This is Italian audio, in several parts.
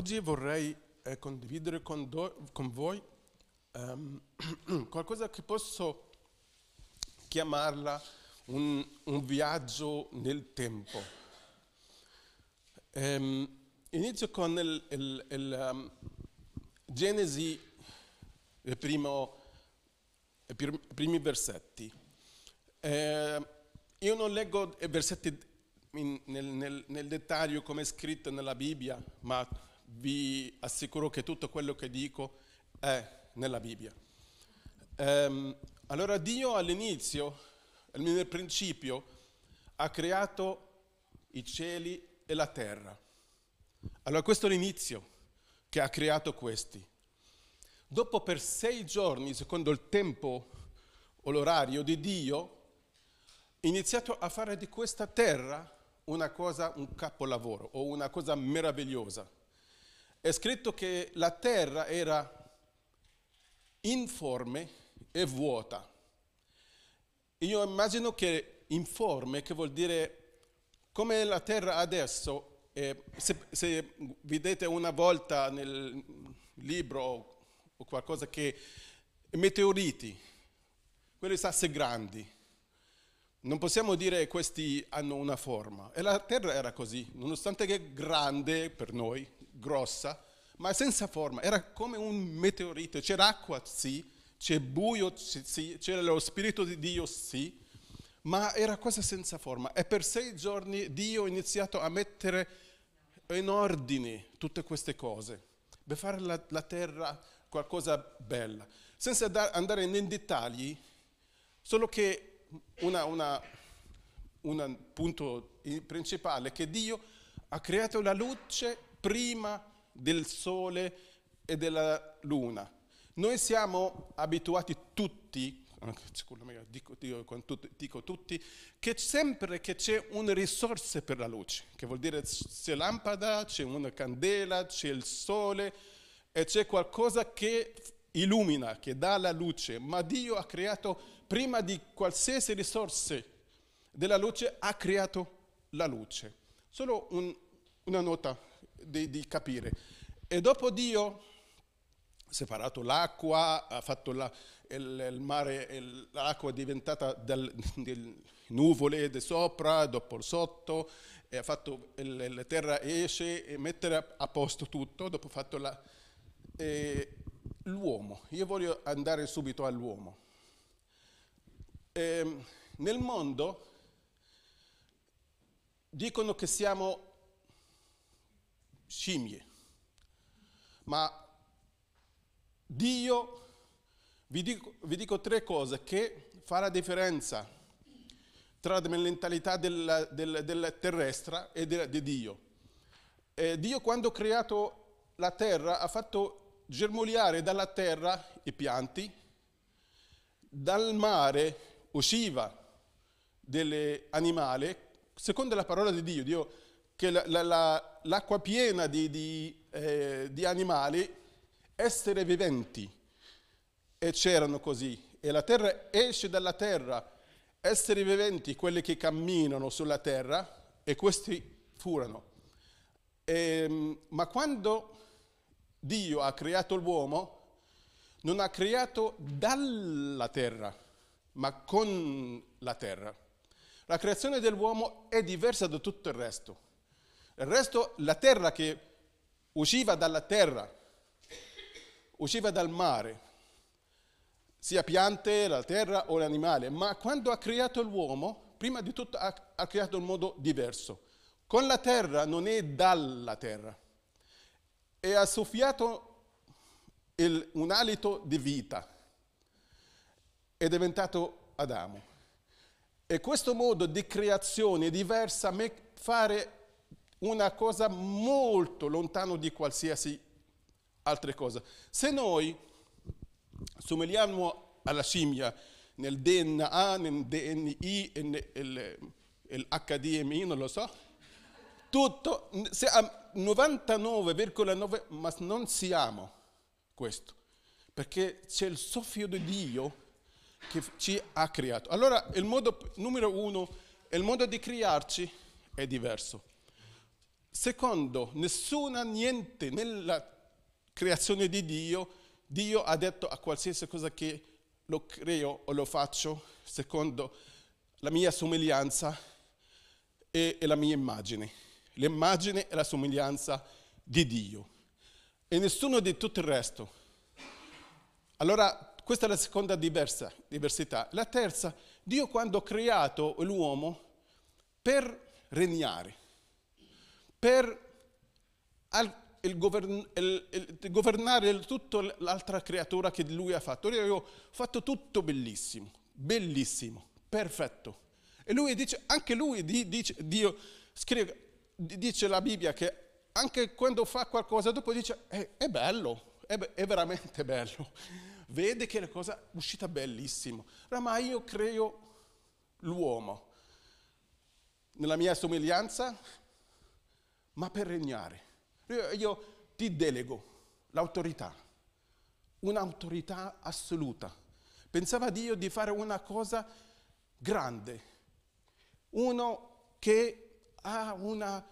Oggi vorrei eh, condividere con, do- con voi ehm, qualcosa che posso chiamarla un, un viaggio nel tempo. Ehm, inizio con il, il, il um, Genesi, i primi versetti. Eh, io non leggo i versetti in, nel, nel, nel dettaglio come è scritto nella Bibbia, ma vi assicuro che tutto quello che dico è nella Bibbia. Um, allora Dio all'inizio, nel principio, ha creato i cieli e la terra. Allora questo è l'inizio che ha creato questi. Dopo per sei giorni, secondo il tempo o l'orario di Dio, ha iniziato a fare di questa terra una cosa, un capolavoro o una cosa meravigliosa è scritto che la terra era informe e vuota. Io immagino che informe, che vuol dire come la terra adesso, eh, se, se, vedete una volta nel libro o qualcosa che meteoriti, quelli sassi grandi, non possiamo dire che questi hanno una forma. E la terra era così, nonostante che grande per noi, grossa, ma senza forma, era come un meteorito, c'era acqua, sì, c'è buio, sì, c'era lo Spirito di Dio, sì, ma era cosa senza forma. E per sei giorni Dio ha iniziato a mettere in ordine tutte queste cose, per fare la, la terra qualcosa bella, senza da, andare nei dettagli, solo che un punto principale è che Dio ha creato la luce prima del sole e della luna. Noi siamo abituati tutti, dico, dico, dico tutti, che sempre che c'è una risorsa per la luce, che vuol dire c'è lampada, c'è una candela, c'è il sole e c'è qualcosa che illumina, che dà la luce, ma Dio ha creato, prima di qualsiasi risorsa della luce, ha creato la luce. Solo un, una nota di, di capire. E dopo Dio ha separato l'acqua, ha fatto la, il, il, mare, il, l'acqua è diventata dal, del nuvole di sopra, dopo sotto, e ha fatto il, la terra esce e mettere a posto tutto, dopo ha fatto la, eh, l'uomo. Io voglio andare subito all'uomo. Eh, nel mondo dicono che siamo scimmie. Ma Dio, vi dico, vi dico tre cose che fa la differenza tra la mentalità del, del, del terrestre e de, di Dio. E Dio quando ha creato la terra ha fatto germogliare dalla terra i pianti, dal mare usciva degli animali, secondo la parola di Dio, Dio che la, la, la, l'acqua piena di, di, eh, di animali, essere viventi, e c'erano così. E la terra esce dalla terra, esseri viventi, quelli che camminano sulla terra, e questi furono. E, ehm, ma quando Dio ha creato l'uomo, non ha creato dalla terra, ma con la terra. La creazione dell'uomo è diversa da tutto il resto. Il resto, la terra che usciva dalla terra, usciva dal mare, sia piante, la terra o l'animale, ma quando ha creato l'uomo, prima di tutto ha, ha creato in modo diverso. Con la terra non è dalla terra. E ha soffiato il, un alito di vita. È diventato Adamo. E questo modo di creazione è diverso a me fare una cosa molto lontano di qualsiasi altra cosa. Se noi somigliamo alla scimmia nel DNA, nel DNI, nell'HDMI, non lo so, tutto, se a 99,9, ma non siamo questo, perché c'è il soffio di Dio che ci ha creato. Allora il modo numero uno, il modo di crearci è diverso. Secondo nessuna niente nella creazione di Dio, Dio ha detto a qualsiasi cosa che lo creo o lo faccio secondo la mia somiglianza e, la mia immagine. L'immagine e la somiglianza di Dio. E nessuno di tutto il resto. Allora, questa è la seconda diversa, diversità. La terza, Dio quando ha creato l'uomo per regnare, per il govern, il, il, governare tutta l'altra creatura che lui ha fatto. Io ho fatto tutto bellissimo, bellissimo, perfetto. E lui dice, anche lui dice, Dio scrive, dice la Bibbia che anche quando fa qualcosa dopo dice è, è bello, è, è, veramente bello. Vede che la cosa è uscita bellissima. Ma io creo l'uomo nella mia somiglianza, ma per regnare. Io, io ti delego l'autorità, un'autorità assoluta. Pensava Dio di fare una cosa grande, uno che ha un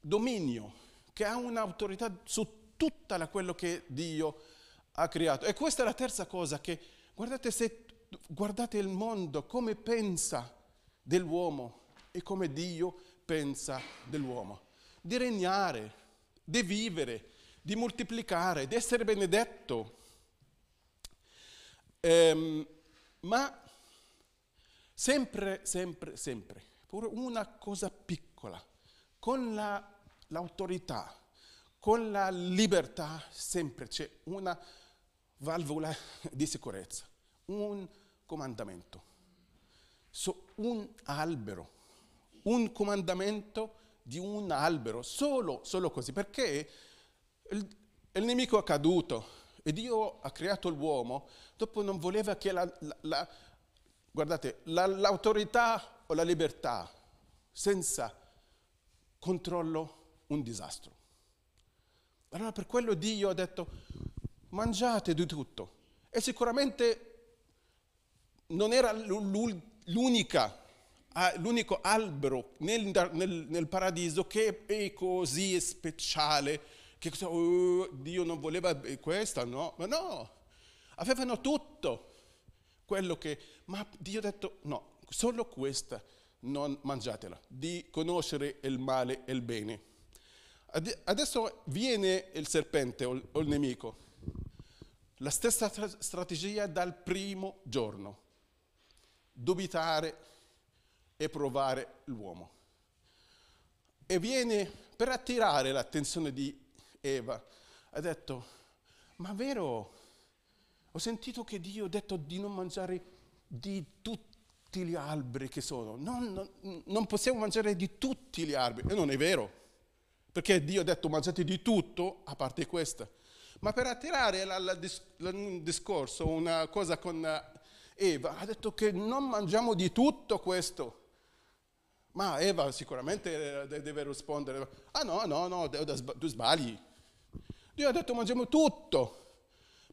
dominio, che ha un'autorità su tutto quello che Dio ha creato. E questa è la terza cosa che, guardate, se guardate il mondo, come pensa dell'uomo e come Dio pensa dell'uomo. Di regnare, di vivere, di moltiplicare, di essere benedetto. Ehm, ma sempre, sempre, sempre, pure una cosa piccola, con la, l'autorità, con la libertà, sempre c'è una valvola di sicurezza, un comandamento, so, un albero, un comandamento di un albero, solo, solo così, perché il, il, nemico è caduto e Dio ha creato l'uomo, dopo non voleva che la, la, la guardate, la, l'autorità o la libertà senza controllo un disastro. Allora per quello Dio ha detto mangiate di tutto e sicuramente non era l'unica l'unico albero nel, nel, nel, paradiso che è così speciale, che oh, Dio non voleva questa, no? Ma no, avevano tutto quello che, ma Dio ha detto no, solo questa, non mangiatela, di conoscere il male e il bene. Adesso viene il serpente o il nemico, la stessa strategia dal primo giorno, dubitare, e provare l'uomo. E viene per attirare l'attenzione di Eva. Ha detto, ma vero, ho sentito che Dio ha detto di non mangiare di tutti gli alberi che sono. Non, non, non possiamo mangiare di tutti gli alberi. E non è vero, perché Dio ha detto mangiate di tutto, a parte questa. Ma per attirare un discorso, una cosa con Eva, ha detto che non mangiamo di tutto questo. Ma Eva sicuramente deve rispondere, ah no, no, no, tu sbagli. Dio ha detto mangiamo tutto,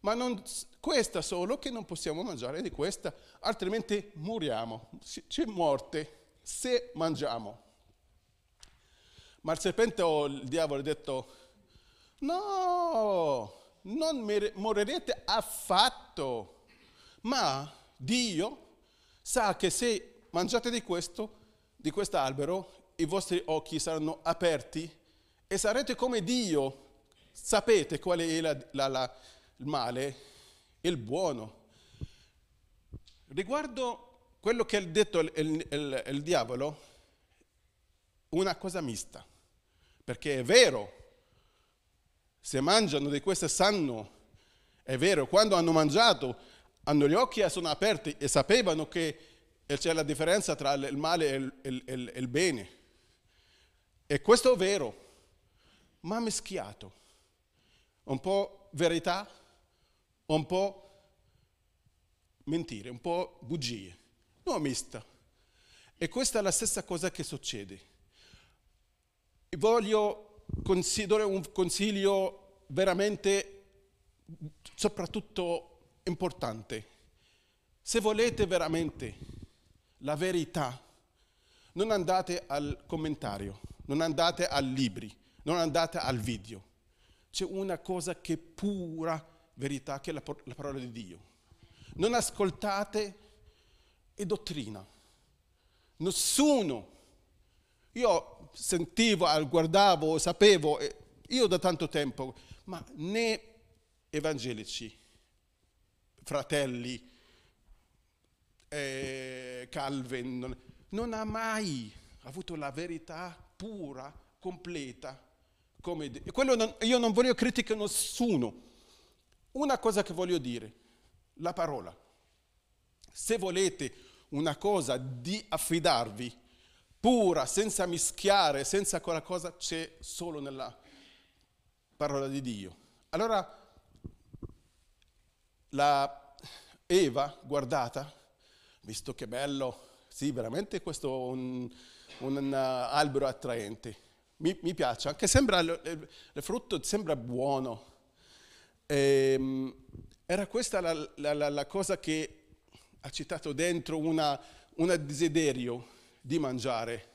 ma non questa solo che non possiamo mangiare di questa, altrimenti moriamo. C'è morte se mangiamo. Ma il serpente o il diavolo ha detto, no, non morirete affatto, ma Dio sa che se mangiate di questo di quest'albero i vostri occhi saranno aperti e sarete come Dio. Sapete qual è la, la, la, il male e il buono. Riguardo quello che ha detto il, il, il, il diavolo, una cosa mista, perché è vero, se mangiano di questo sanno, è vero, quando hanno mangiato, hanno gli occhi sono aperti e sapevano che e c'è la differenza tra il male e il, il, il, il bene. E questo è vero, ma mischiato. Un po' verità, un po' mentire, un po' bugie. Non mista. E questa è la stessa cosa che succede. Voglio considerare un consiglio veramente, soprattutto importante. Se volete veramente la verità. Non andate al commentario, non andate a libri, non andate al video. C'è una cosa che è pura verità, che è la, la parola di Dio. Non ascoltate e dottrina. Nessuno. Io sentivo, guardavo, sapevo, io da tanto tempo, ma né evangelici, fratelli, eh, Calvin, non, ha mai avuto la verità pura, completa. Come, non, io non voglio criticare nessuno. Una cosa che voglio dire, la parola. Se volete una cosa di affidarvi, pura, senza mischiare, senza quella cosa, c'è solo nella parola di Dio. Allora, la Eva, guardata, visto che bello, sì, veramente questo è un, un uh, albero attraente. Mi, mi, piace, anche sembra, il, il frutto sembra buono. E, ehm, era questa la, la, la, la, cosa che ha citato dentro una desiderio di mangiare.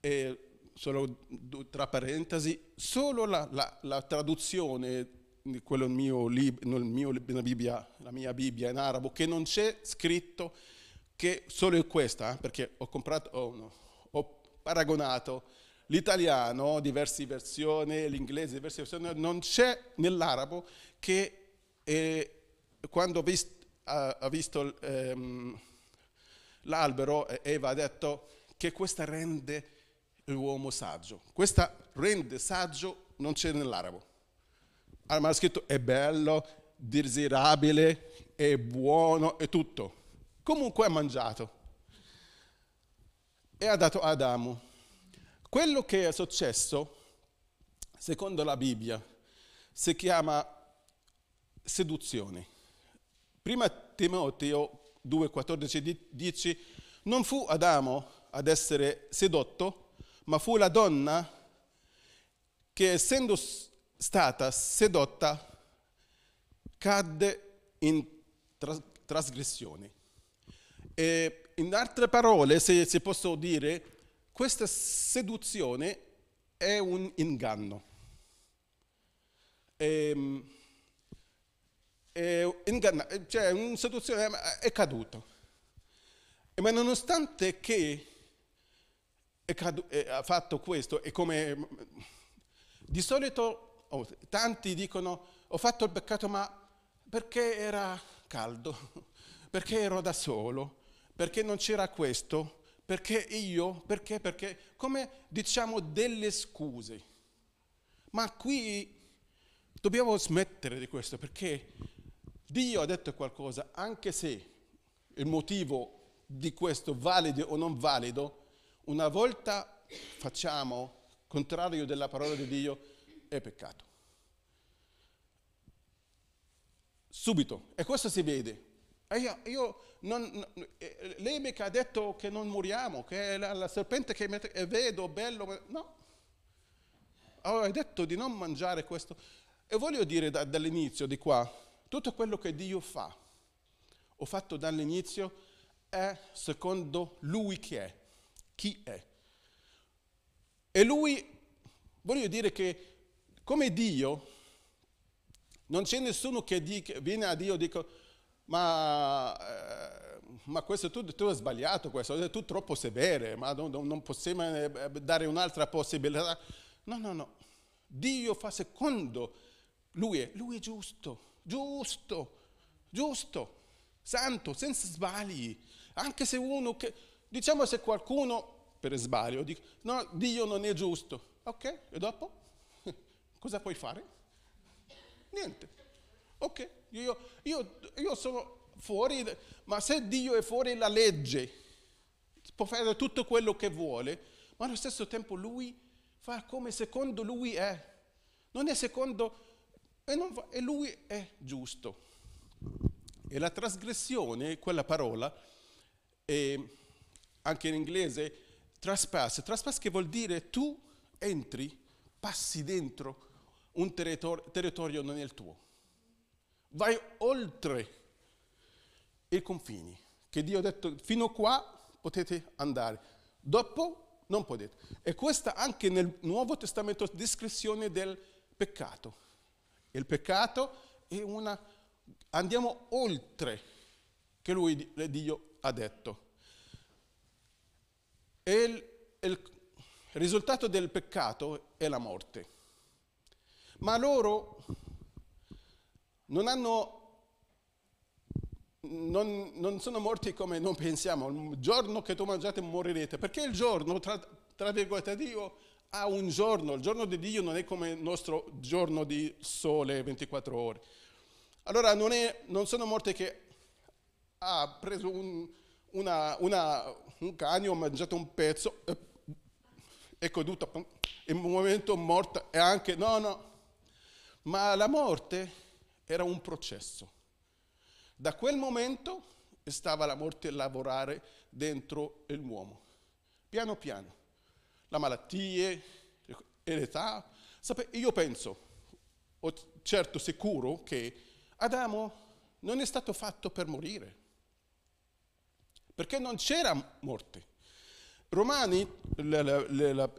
E solo tra parentesi, solo la, traduzione di quello mio, lib- mio, Bibbia, la mia Bibbia in arabo, che non c'è scritto che solo in questa, eh, perché ho comprato, oh no, ho paragonato l'italiano, diverse versioni, l'inglese, diverse versioni, non c'è nell'arabo che eh, quando vist, ha, ha, visto ehm, l'albero, Eva ha detto che questa rende l'uomo saggio. Questa rende saggio non c'è nell'arabo. Allora, ha scritto è bello, desiderabile, è buono, è tutto. Comunque ha mangiato e ha dato ad Adamo. Quello che è successo, secondo la Bibbia, si chiama seduzione. Prima Timoteo 2,14 dice, non fu Adamo ad essere sedotto, ma fu la donna che essendo stata sedotta cadde in trasgressione. E in altre parole, se, se posso dire, questa seduzione è un inganno. E, ehm, è, inganna, cioè una seduzione è caduta. Ma nonostante che cadu- ha fatto questo, e come di solito oh, tanti dicono ho fatto il peccato ma perché era caldo, perché ero da solo, perché non c'era questo, perché io, perché, perché, come diciamo delle scuse. Ma qui dobbiamo smettere di questo perché Dio ha detto qualcosa, anche se il motivo di questo valido o non valido, una volta facciamo contrario della parola di Dio, è peccato. Subito, e questo si vede. E io, io non, eh, lei mica ha detto che non moriamo, che è la, la serpente che mette, vedo, bello, no. Oh, hai detto di non mangiare questo. E voglio dire da, dall'inizio di qua, tutto quello che Dio fa, ho fatto dall'inizio, è secondo Lui che è, chi è. E Lui, voglio dire che come Dio, non c'è nessuno che dica, viene a Dio e dice ma, eh, ma questo tu, tu hai sbagliato, questo, tu troppo severe, ma non, non possiamo eh, dare un'altra possibilità. No, no, no. Dio fa secondo lui è, lui è giusto, giusto, giusto, santo, senza sbagli. Anche se uno che, diciamo se qualcuno per sbaglio dice, no, Dio non è giusto. Ok, e dopo? Cosa puoi fare? Niente. Ok, io, io, io sono fuori, ma se Dio è fuori la legge, può fare tutto quello che vuole, ma allo stesso tempo Lui fa come secondo Lui è. Non è secondo, e, va, e Lui è giusto. E la trasgressione, quella parola, anche in inglese, trespass. Trespass che vuol dire tu entri, passi dentro un territorio, territorio non è il tuo vai oltre i confini, che Dio ha detto fino qua potete andare. Dopo non potete. E questa anche nel Nuovo Testamento descrizione del peccato. Il peccato è una... andiamo oltre che lui, Dio, ha detto. E il, il risultato del peccato è la morte. Ma loro non hanno non, non, sono morti come non pensiamo, il giorno che tu mangiate morirete, perché il giorno, tra, tra virgolette, Dio ha un giorno, il giorno di Dio non è come il nostro giorno di sole 24 ore. Allora non, è, non sono morti che ha preso un, una, una, un cagno, ha mangiato un pezzo, è caduto, in un momento morta e anche, no, no, ma la morte era un processo. Da quel momento stava la morte a lavorare dentro l'uomo, piano piano. La malattie, l'età. Io penso, ho certo sicuro, che Adamo non è stato fatto per morire, perché non c'era morte. Romani, la, la, la,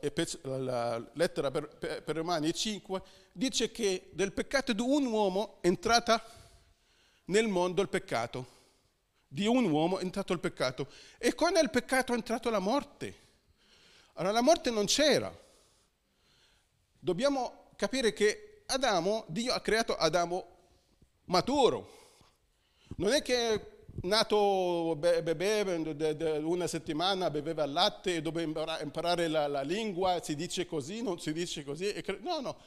la lettera per, per, per, Romani 5, dice che del peccato di un uomo è entrata nel mondo il peccato. Di un uomo è entrato il peccato. E con il peccato è entrato la morte. Allora la morte non c'era. Dobbiamo capire che Adamo, Dio ha creato Adamo maturo. Non è che nato bebè, una settimana beveva il latte doveva imparare la, la, lingua, si dice così, non si dice così. No, no,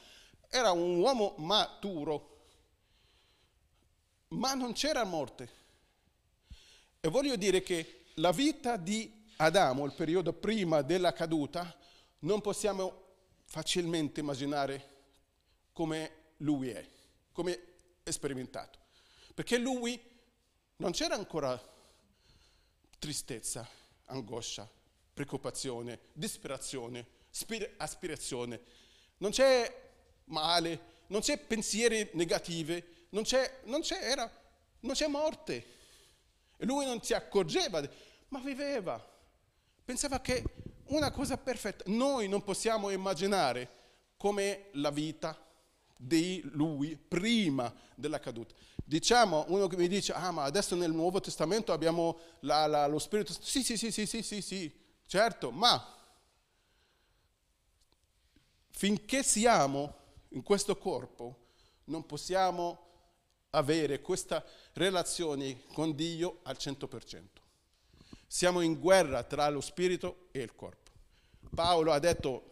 era un uomo maturo, ma non c'era morte. E voglio dire che la vita di Adamo, il periodo prima della caduta, non possiamo facilmente immaginare come lui è, come è sperimentato. Perché lui non c'era ancora tristezza, angoscia, preoccupazione, disperazione, aspirazione. Non c'è male, non c'è pensieri negativi, non c'è, non c'è, era, non c'è morte. E lui non si accorgeva, ma viveva. Pensava che una cosa perfetta. Noi non possiamo immaginare come la vita di lui prima della caduta. Diciamo, uno che mi dice, ah ma adesso nel Nuovo Testamento abbiamo la, la, lo Spirito Santo. Sì, sì, sì, sì, sì, sì, sì, certo, ma finché siamo in questo corpo non possiamo avere questa relazione con Dio al 100%. Siamo in guerra tra lo spirito e il corpo. Paolo ha detto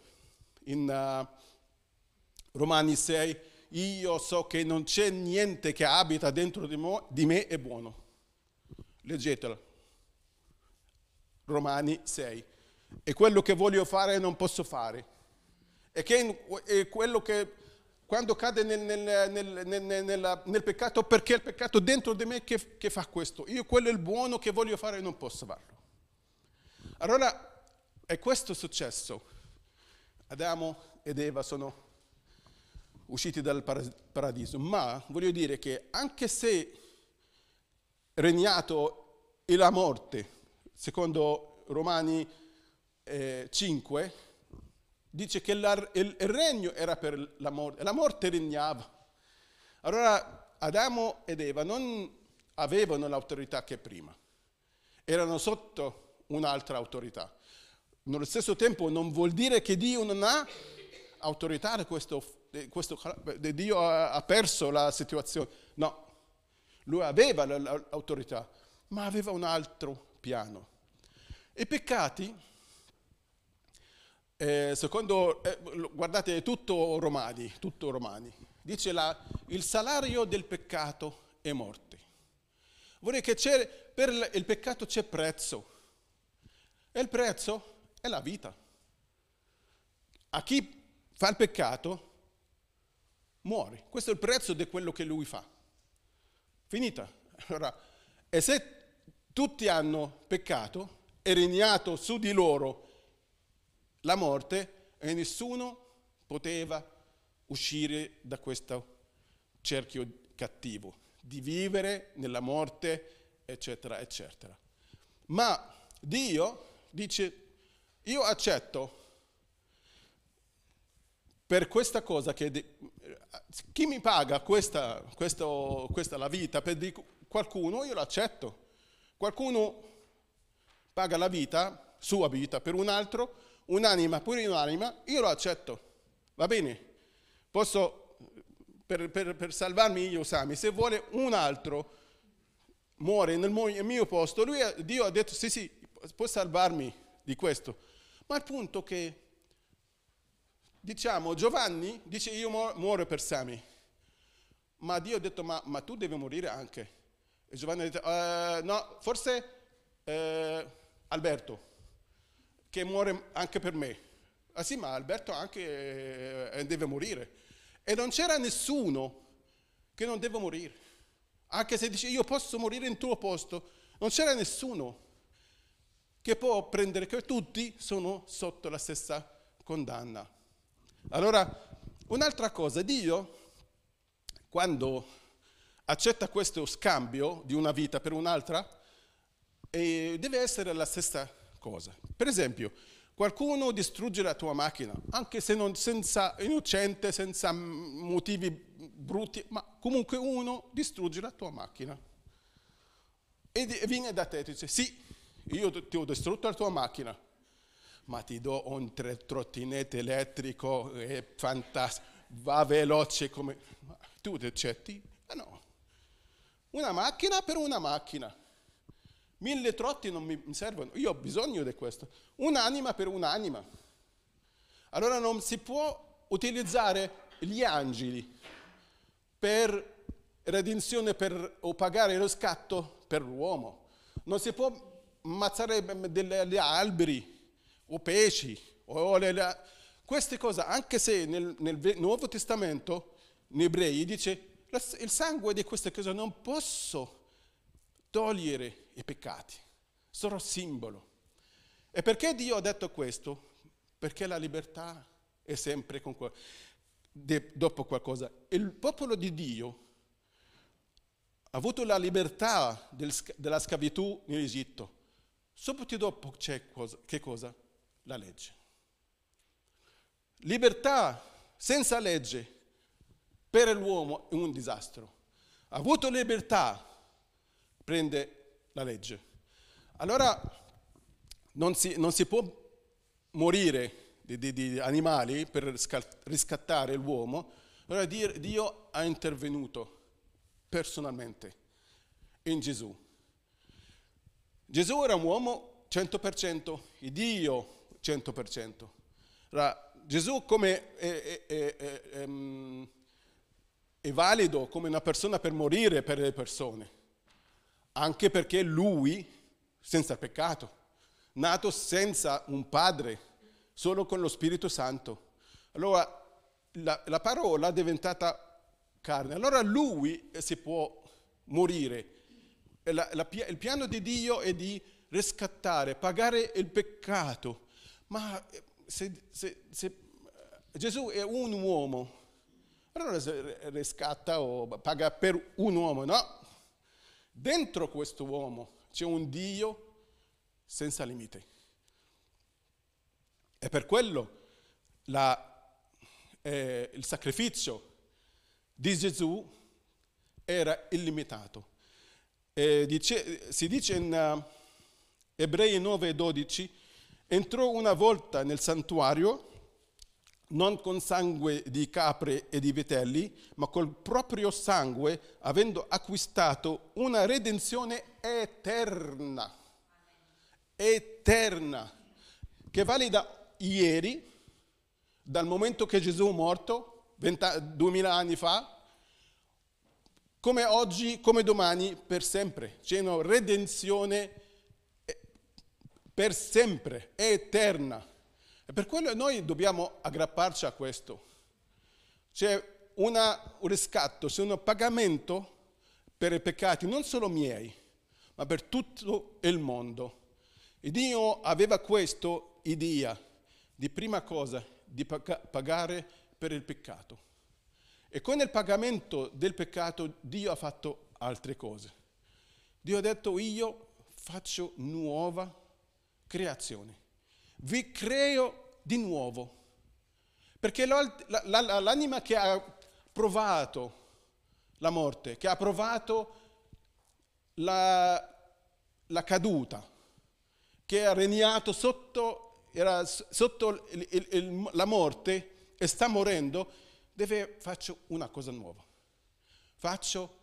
in uh, Romani 6, io so che non c'è niente che abita dentro di, mo, di me è buono. Leggetelo. Romani 6. E quello che voglio fare non posso fare. E che è quello che quando cade nel, nel, nel, nel, peccato, perché il peccato dentro di me che, che fa questo. Io quello è il buono che voglio fare non posso farlo. Allora, è questo successo. Adamo ed Eva sono usciti dal paradiso, ma voglio dire che anche se regnato la morte, secondo Romani eh, 5, dice che la, il, il, regno era per la morte, la morte regnava. Allora Adamo ed Eva non avevano l'autorità che prima, erano sotto un'altra autorità. Nello stesso tempo non vuol dire che Dio non ha autorità di questo questo, Dio ha perso la situazione. No, lui aveva l'autorità, ma aveva un altro piano. I peccati, eh, secondo, eh, guardate, tutto Romani, tutto Romani, dice la, il salario del peccato è morte. Vorrei che per il peccato c'è prezzo, e il prezzo è la vita. A chi fa il peccato muore. Questo è il prezzo di quello che lui fa. Finita. Allora, e se tutti hanno peccato, è regnato su di loro la morte e nessuno poteva uscire da questo cerchio cattivo, di vivere nella morte, eccetera, eccetera. Ma Dio dice, io accetto per questa cosa che chi mi paga questa, questo, questa la vita per di qualcuno, io l'accetto. Qualcuno paga la vita, sua vita, per un altro, un'anima per un'anima, io lo accetto. Va bene? Posso, per, per, per salvarmi io, Sami, se vuole un altro muore nel mio posto, lui, Dio ha detto sì sì, può salvarmi di questo. Ma il punto che diciamo, Giovanni dice io muoro per Sami, ma Dio ha detto ma, ma tu devi morire anche. E Giovanni ha detto uh, no, forse uh, Alberto, che muore anche per me. Ah sì, ma Alberto anche uh, deve morire. E non c'era nessuno che non deve morire. Anche se dice io posso morire in tuo posto, non c'era nessuno che può prendere, che tutti sono sotto la stessa condanna. Allora, un'altra cosa, Dio, quando accetta questo scambio di una vita per un'altra, eh, deve essere la stessa cosa. Per esempio, qualcuno distrugge la tua macchina, anche se non senza innocente, senza motivi brutti, ma comunque uno distrugge la tua macchina. E viene da te e dice, sì, io ti ho distrutto la tua macchina, ma ti do un trottinetto elettrico, è fantastico, va veloce come... Tu ti accetti? Ma no. Una macchina per una macchina. Mille trotti non mi servono, io ho bisogno di questo. Un'anima per un'anima. Allora non si può utilizzare gli angeli per redenzione per, o pagare lo scatto per l'uomo. Non si può ammazzare degli alberi o pesci, o le, queste cose, anche se nel, nel Nuovo Testamento, in ebrei, dice il sangue di queste cose non posso togliere i peccati, sono simbolo. E perché Dio ha detto questo? Perché la libertà è sempre con de, dopo qualcosa. Il popolo di Dio ha avuto la libertà del, della schiavitù in Egitto. Subito dopo c'è cosa, che cosa? La legge. Libertà senza legge per l'uomo è un disastro. Ha avuto libertà, prende la legge. Allora non si, non si può morire di, di, di, animali per riscattare l'uomo. Allora Dio ha intervenuto personalmente in Gesù. Gesù era un uomo 100%, Dio 100%. Allora, Gesù come è, è, è, ehm, è, valido come una persona per morire per le persone, anche perché lui, senza peccato, nato senza un padre, solo con lo Spirito Santo. Allora la, la parola è diventata carne, allora lui si può morire. La, la, il piano di Dio è di riscattare, pagare il peccato ma eh, se, se, se eh, Gesù è un uomo, allora riscatta o paga per un uomo, no? Dentro questo uomo c'è un Dio senza limiti. E per quello la, eh, il sacrificio di Gesù era illimitato. Dice, si dice in uh, Ebrei 9:12 entrò una volta nel santuario non con sangue di capre e di vitelli, ma col proprio sangue, avendo acquistato una redenzione eterna, eterna, che vale da ieri, dal momento che Gesù è morto, 20, 2000 anni fa, come oggi, come domani, per sempre. C'è una redenzione per sempre, è eterna. E per quello noi dobbiamo aggrapparci a questo. C'è una, un riscatto, c'è un pagamento per i peccati, non solo miei, ma per tutto il mondo. E Dio aveva questo idea di prima cosa, di pagare per il peccato. E con il pagamento del peccato Dio ha fatto altre cose. Dio ha detto io faccio nuova creazione. vi creo di nuovo. Perché l'anima che ha provato la morte, che ha provato la, la caduta, che ha regnato sotto, sotto il, il, il, la morte e sta morendo, deve fare una cosa nuova. Faccio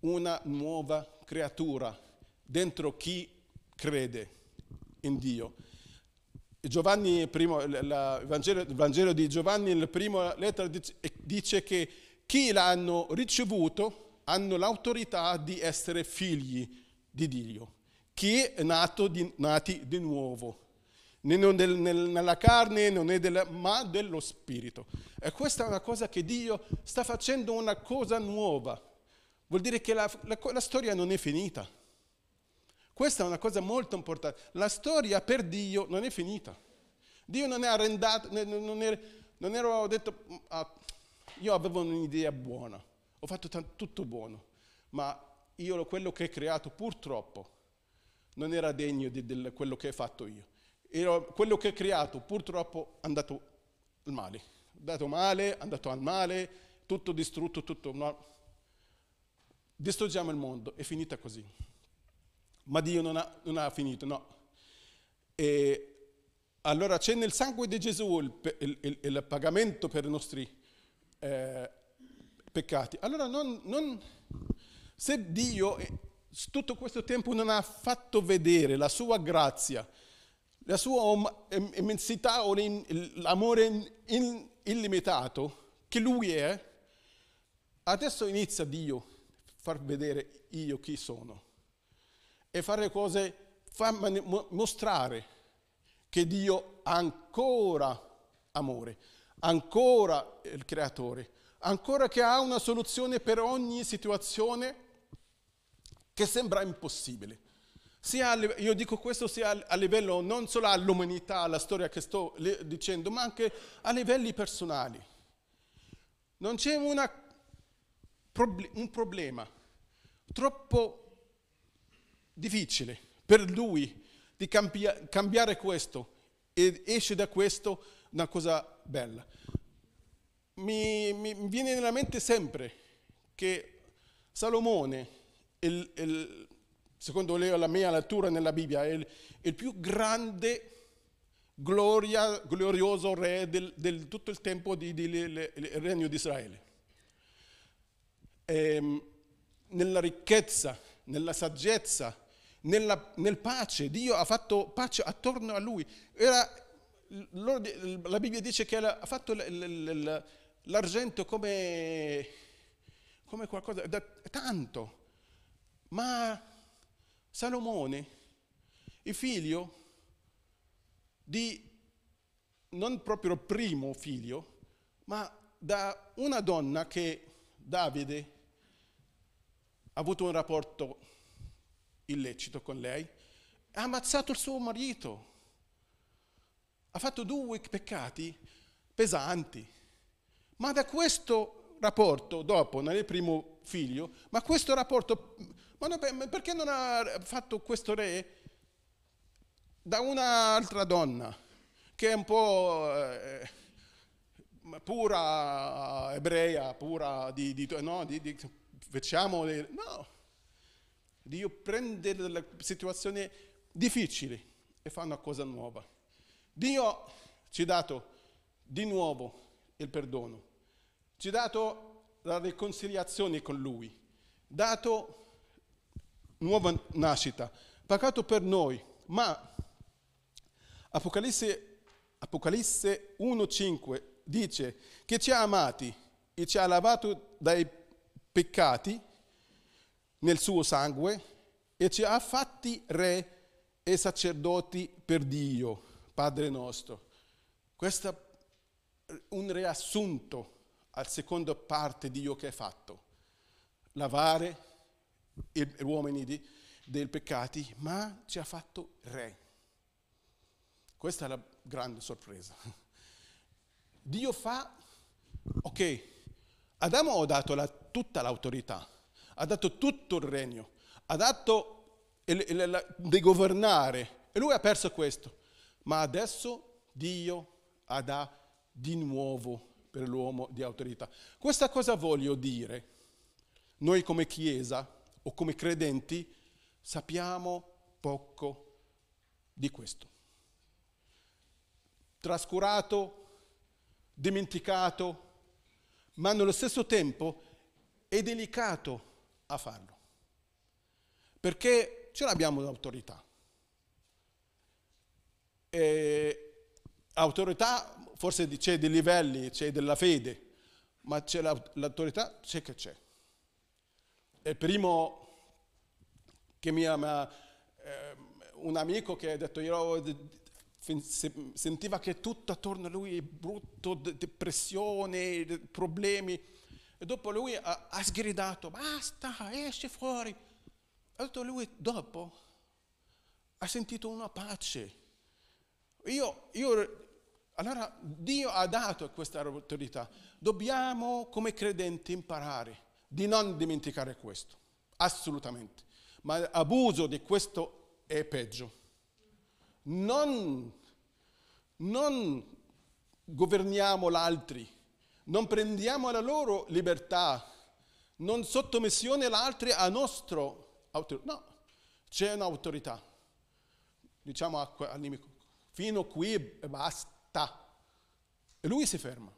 una nuova creatura dentro chi crede in Dio. Giovanni, primo, la, Vangelo, il, Vangelo, di Giovanni, la prima lettera dice che chi l'hanno ricevuto hanno l'autorità di essere figli di Dio. Chi è nato di, nati di nuovo. Non del, nel, nella carne, non è del, ma dello Spirito. E questa è una cosa che Dio sta facendo una cosa nuova. Vuol dire che la, la, la storia non è finita. Questa è una cosa molto importante. La storia per Dio non è finita. Dio non è arrendato, non, è, non ero detto, ah, io avevo un'idea buona, ho fatto t- tutto buono, ma io quello che ho creato purtroppo non era degno di, di quello che ho fatto io. Ero, quello che ho creato purtroppo è andato male, è andato male, è andato al male, tutto distrutto, tutto... No. Distruggiamo il mondo, è finita così. Ma Dio non ha, non ha finito, no. E allora c'è nel sangue di Gesù il, il, il, il pagamento per i nostri eh, peccati. Allora non, non, se Dio tutto questo tempo non ha fatto vedere la sua grazia, la sua immensità o l'amore illimitato che lui è, adesso inizia Dio a far vedere io chi sono e fare cose, far mostrare che Dio ha ancora amore, ancora il creatore, ancora che ha una soluzione per ogni situazione che sembra impossibile. Sia, io dico questo sia a livello non solo all'umanità, alla storia che sto dicendo, ma anche a livelli personali. Non c'è una, un problema troppo difficile per lui di cambia, cambiare questo e esce da questo una cosa bella. Mi, mi viene nella mente sempre che Salomone, il, il, secondo la mia lettura nella Bibbia, è il, il più grande, gloria, glorioso re del, del tutto il tempo del regno di Israele. E, ehm, nella ricchezza, nella saggezza, nella, nel pace, Dio ha fatto pace attorno a lui. Era, la Bibbia dice che ha fatto l'argento come, come qualcosa da tanto, ma Salomone, il figlio di non proprio primo figlio, ma da una donna che Davide avuto un rapporto illecito con lei, ha ammazzato il suo marito, ha fatto due peccati pesanti. Ma da questo rapporto, dopo, nel primo figlio, ma questo rapporto, ma perché non ha fatto questo re da un'altra donna, che è un po' eh, pura ebrea, pura di, di, no, di, di facciamo, no, Dio prende delle situazioni difficili e fa una cosa nuova. Dio ci ha dato di nuovo il perdono, ci ha dato la riconciliazione con Lui, dato nuova nascita, pagato per noi, ma Apocalisse, Apocalisse 1.5 dice che ci ha amati e ci ha lavato dai peccati nel suo sangue e ci ha fatti re e sacerdoti per Dio, Padre nostro. Questo è un riassunto al secondo parte di Dio che ha fatto. Lavare gli uomini di, dei peccati, ma ci ha fatto re. Questa è la grande sorpresa. Dio fa, ok, Adamo ha dato la, tutta l'autorità, ha dato tutto il regno, ha dato il, il, il, di governare e lui ha perso questo. ma adesso Dio ha dato di nuovo per l'uomo di autorità. Questa cosa voglio dire. Noi come Chiesa o come credenti sappiamo poco di questo. Trascurato, dimenticato, ma nello stesso tempo è delicato a farlo, perché ce l'abbiamo l'autorità. E autorità forse c'è dei livelli, c'è della fede, ma c'è l'autorità, c'è che c'è. Il primo che mi ha, eh, un amico che ha detto io sentiva che tutto attorno a lui è brutto, depressione, problemi, e dopo lui ha, ha sgridato, basta, esci fuori. Detto lui dopo ha sentito una pace. Io, io allora Dio ha dato questa autorità. Dobbiamo come credenti imparare di non dimenticare questo, assolutamente. Ma l'abuso di questo è peggio. Non, non governiamo l'altri, non prendiamo la loro libertà, non sottomissione l'altro a nostro autorità. No, c'è un'autorità. Diciamo al nemico, fino qui e basta sta. E lui si ferma.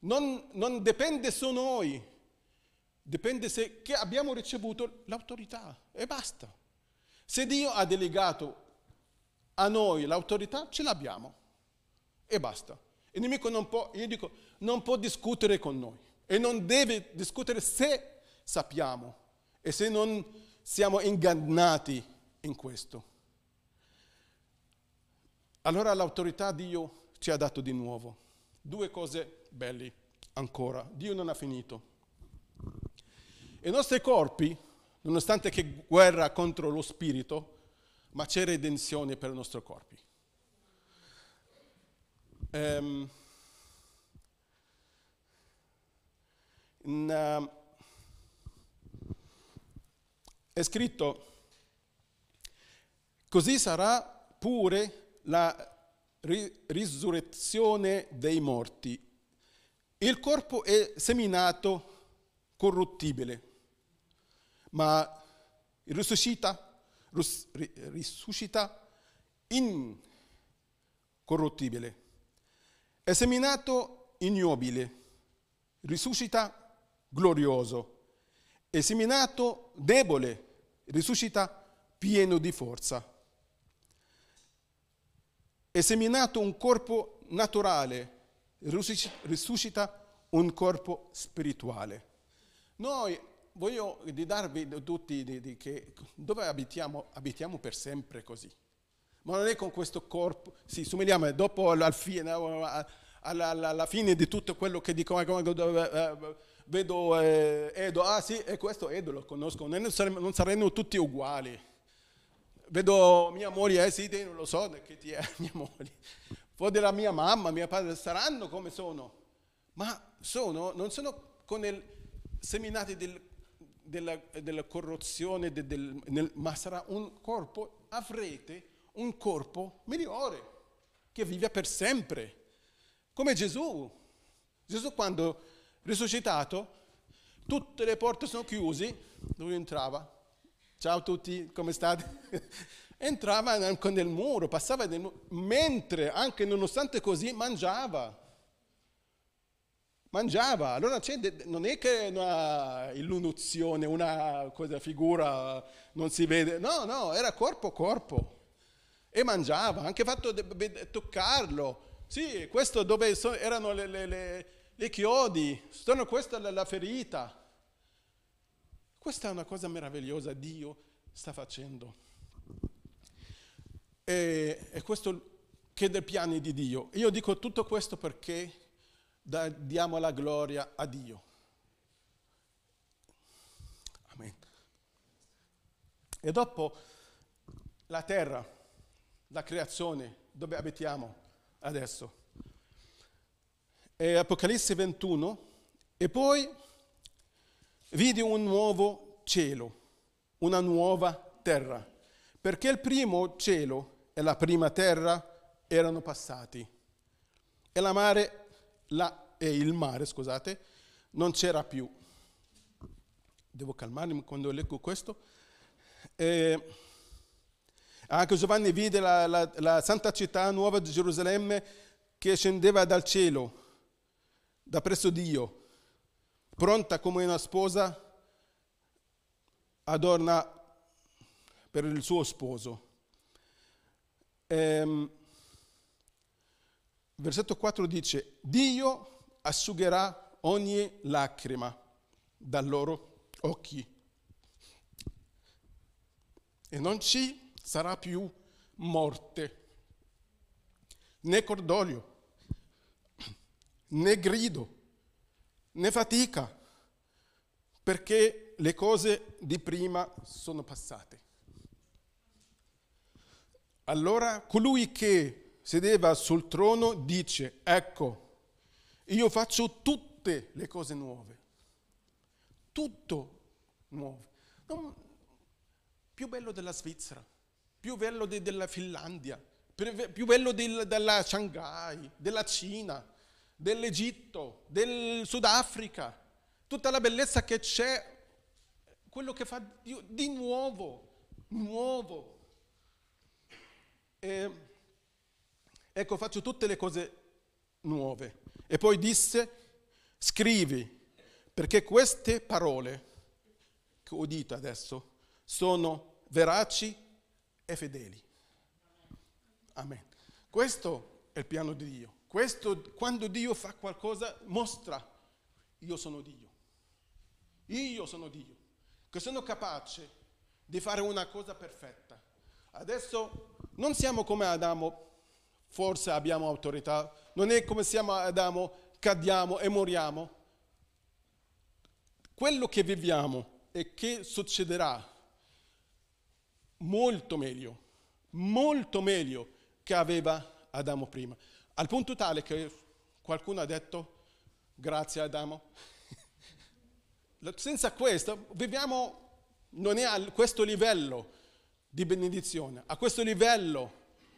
Non, non dipende su noi, dipende se che abbiamo ricevuto l'autorità e basta. Se Dio ha delegato a noi l'autorità, ce l'abbiamo e basta. Il nemico non può, io dico, non può discutere con noi e non deve discutere se sappiamo e se non siamo ingannati in questo. Allora l'autorità Dio ci ha dato di nuovo. Due cose belle ancora. Dio non ha finito. I nostri corpi, nonostante che guerra contro lo spirito, ma c'è redenzione per i nostri corpi. Um, in, uh, è scritto, così sarà pure la risurrezione dei morti. Il corpo è seminato corruttibile, ma risuscita, risuscita incorruttibile. È seminato ignobile, risuscita glorioso. È seminato debole, risuscita pieno di forza è seminato un corpo naturale, risuscita un corpo spirituale. Noi voglio di darvi tutti di, di che dove abitiamo, abitiamo per sempre così. Ma non è con questo corpo, sì, somigliamo dopo alla fine, alla, alla, alla fine di tutto quello che dico, eh, vedo eh, Edo, ah sì, è questo Edo lo conosco, non saremo, non saremo tutti uguali. Vedo mia moglie, eh sì, non lo so che ti è mia moglie, poi della mia mamma, mio padre, saranno come sono, ma sono, non sono con il seminati del, della, della, corruzione, del, del, nel, ma sarà un corpo, avrete un corpo migliore, che vive per sempre, come Gesù. Gesù quando risuscitato, tutte le porte sono chiuse, lui entrava, Ciao a tutti, come state? Entrava anche nel muro, passava nel muro, mentre anche nonostante così mangiava. Mangiava, allora non è che una illuminazione, una cosa, figura non si vede, no, no, era corpo a corpo e mangiava, anche fatto toccarlo. Sì, questo dove erano le, le, le, le chiodi, sono questa la, la ferita. Questa è una cosa meravigliosa, Dio sta facendo. E, e questo che dei piani di Dio. Io dico tutto questo perché diamo la gloria a Dio. Amen. E dopo la terra, la creazione, dove abitiamo adesso. È Apocalisse 21. E poi vidi un nuovo cielo, una nuova terra, perché il primo cielo e la prima terra erano passati e, la mare, la, e il mare scusate, non c'era più. Devo calmarmi quando leggo questo. E anche Giovanni vide la, la, la santa città nuova di Gerusalemme che scendeva dal cielo, da presso Dio, pronta come una sposa adorna per il suo sposo. Ehm, versetto 4 dice, Dio asciugherà ogni lacrima dai loro occhi e non ci sarà più morte, né cordoglio, né grido, né fatica, perché le cose di prima sono passate. Allora colui che sedeva sul trono dice, ecco, io faccio tutte le cose nuove, tutto nuovo. Non, più bello della Svizzera, più bello de, della Finlandia, più bello del, della Shanghai, della Cina, dell'Egitto, del Sudafrica, tutta la bellezza che c'è, quello che fa Dio di nuovo, nuovo. E, ecco, faccio tutte le cose nuove. E poi disse, scrivi, perché queste parole che ho udito adesso sono veraci e fedeli. Amen. Questo è il piano di Dio. Questo, quando Dio fa qualcosa, mostra, io sono Dio. Io sono Dio, che sono capace di fare una cosa perfetta. Adesso non siamo come Adamo, forse abbiamo autorità, non è come siamo Adamo, cadiamo e moriamo. Quello che viviamo e che succederà molto meglio, molto meglio che aveva Adamo prima. Al punto tale che qualcuno ha detto grazie Adamo. Senza questo viviamo, non è a questo livello di benedizione, a questo livello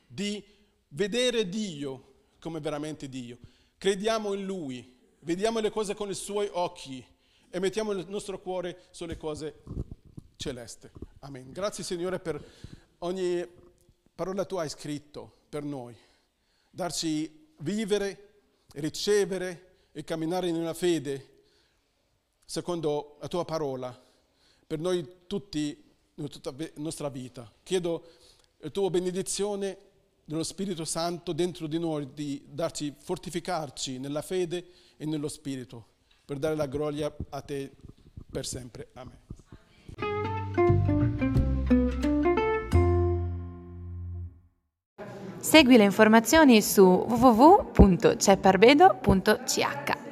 di vedere Dio come veramente Dio. Crediamo in Lui, vediamo le cose con i Suoi occhi e mettiamo il nostro cuore sulle cose celeste. Amen. Grazie Signore per ogni parola tu hai scritto per noi, darci vivere, ricevere e camminare in una fede secondo la tua parola per noi tutti, tutta la nostra vita. Chiedo la tua benedizione dello Spirito Santo dentro di noi, di darci, fortificarci nella fede e nello Spirito, per dare la gloria a te per sempre. Amen. Segui le informazioni su www.cepparbedo.ch.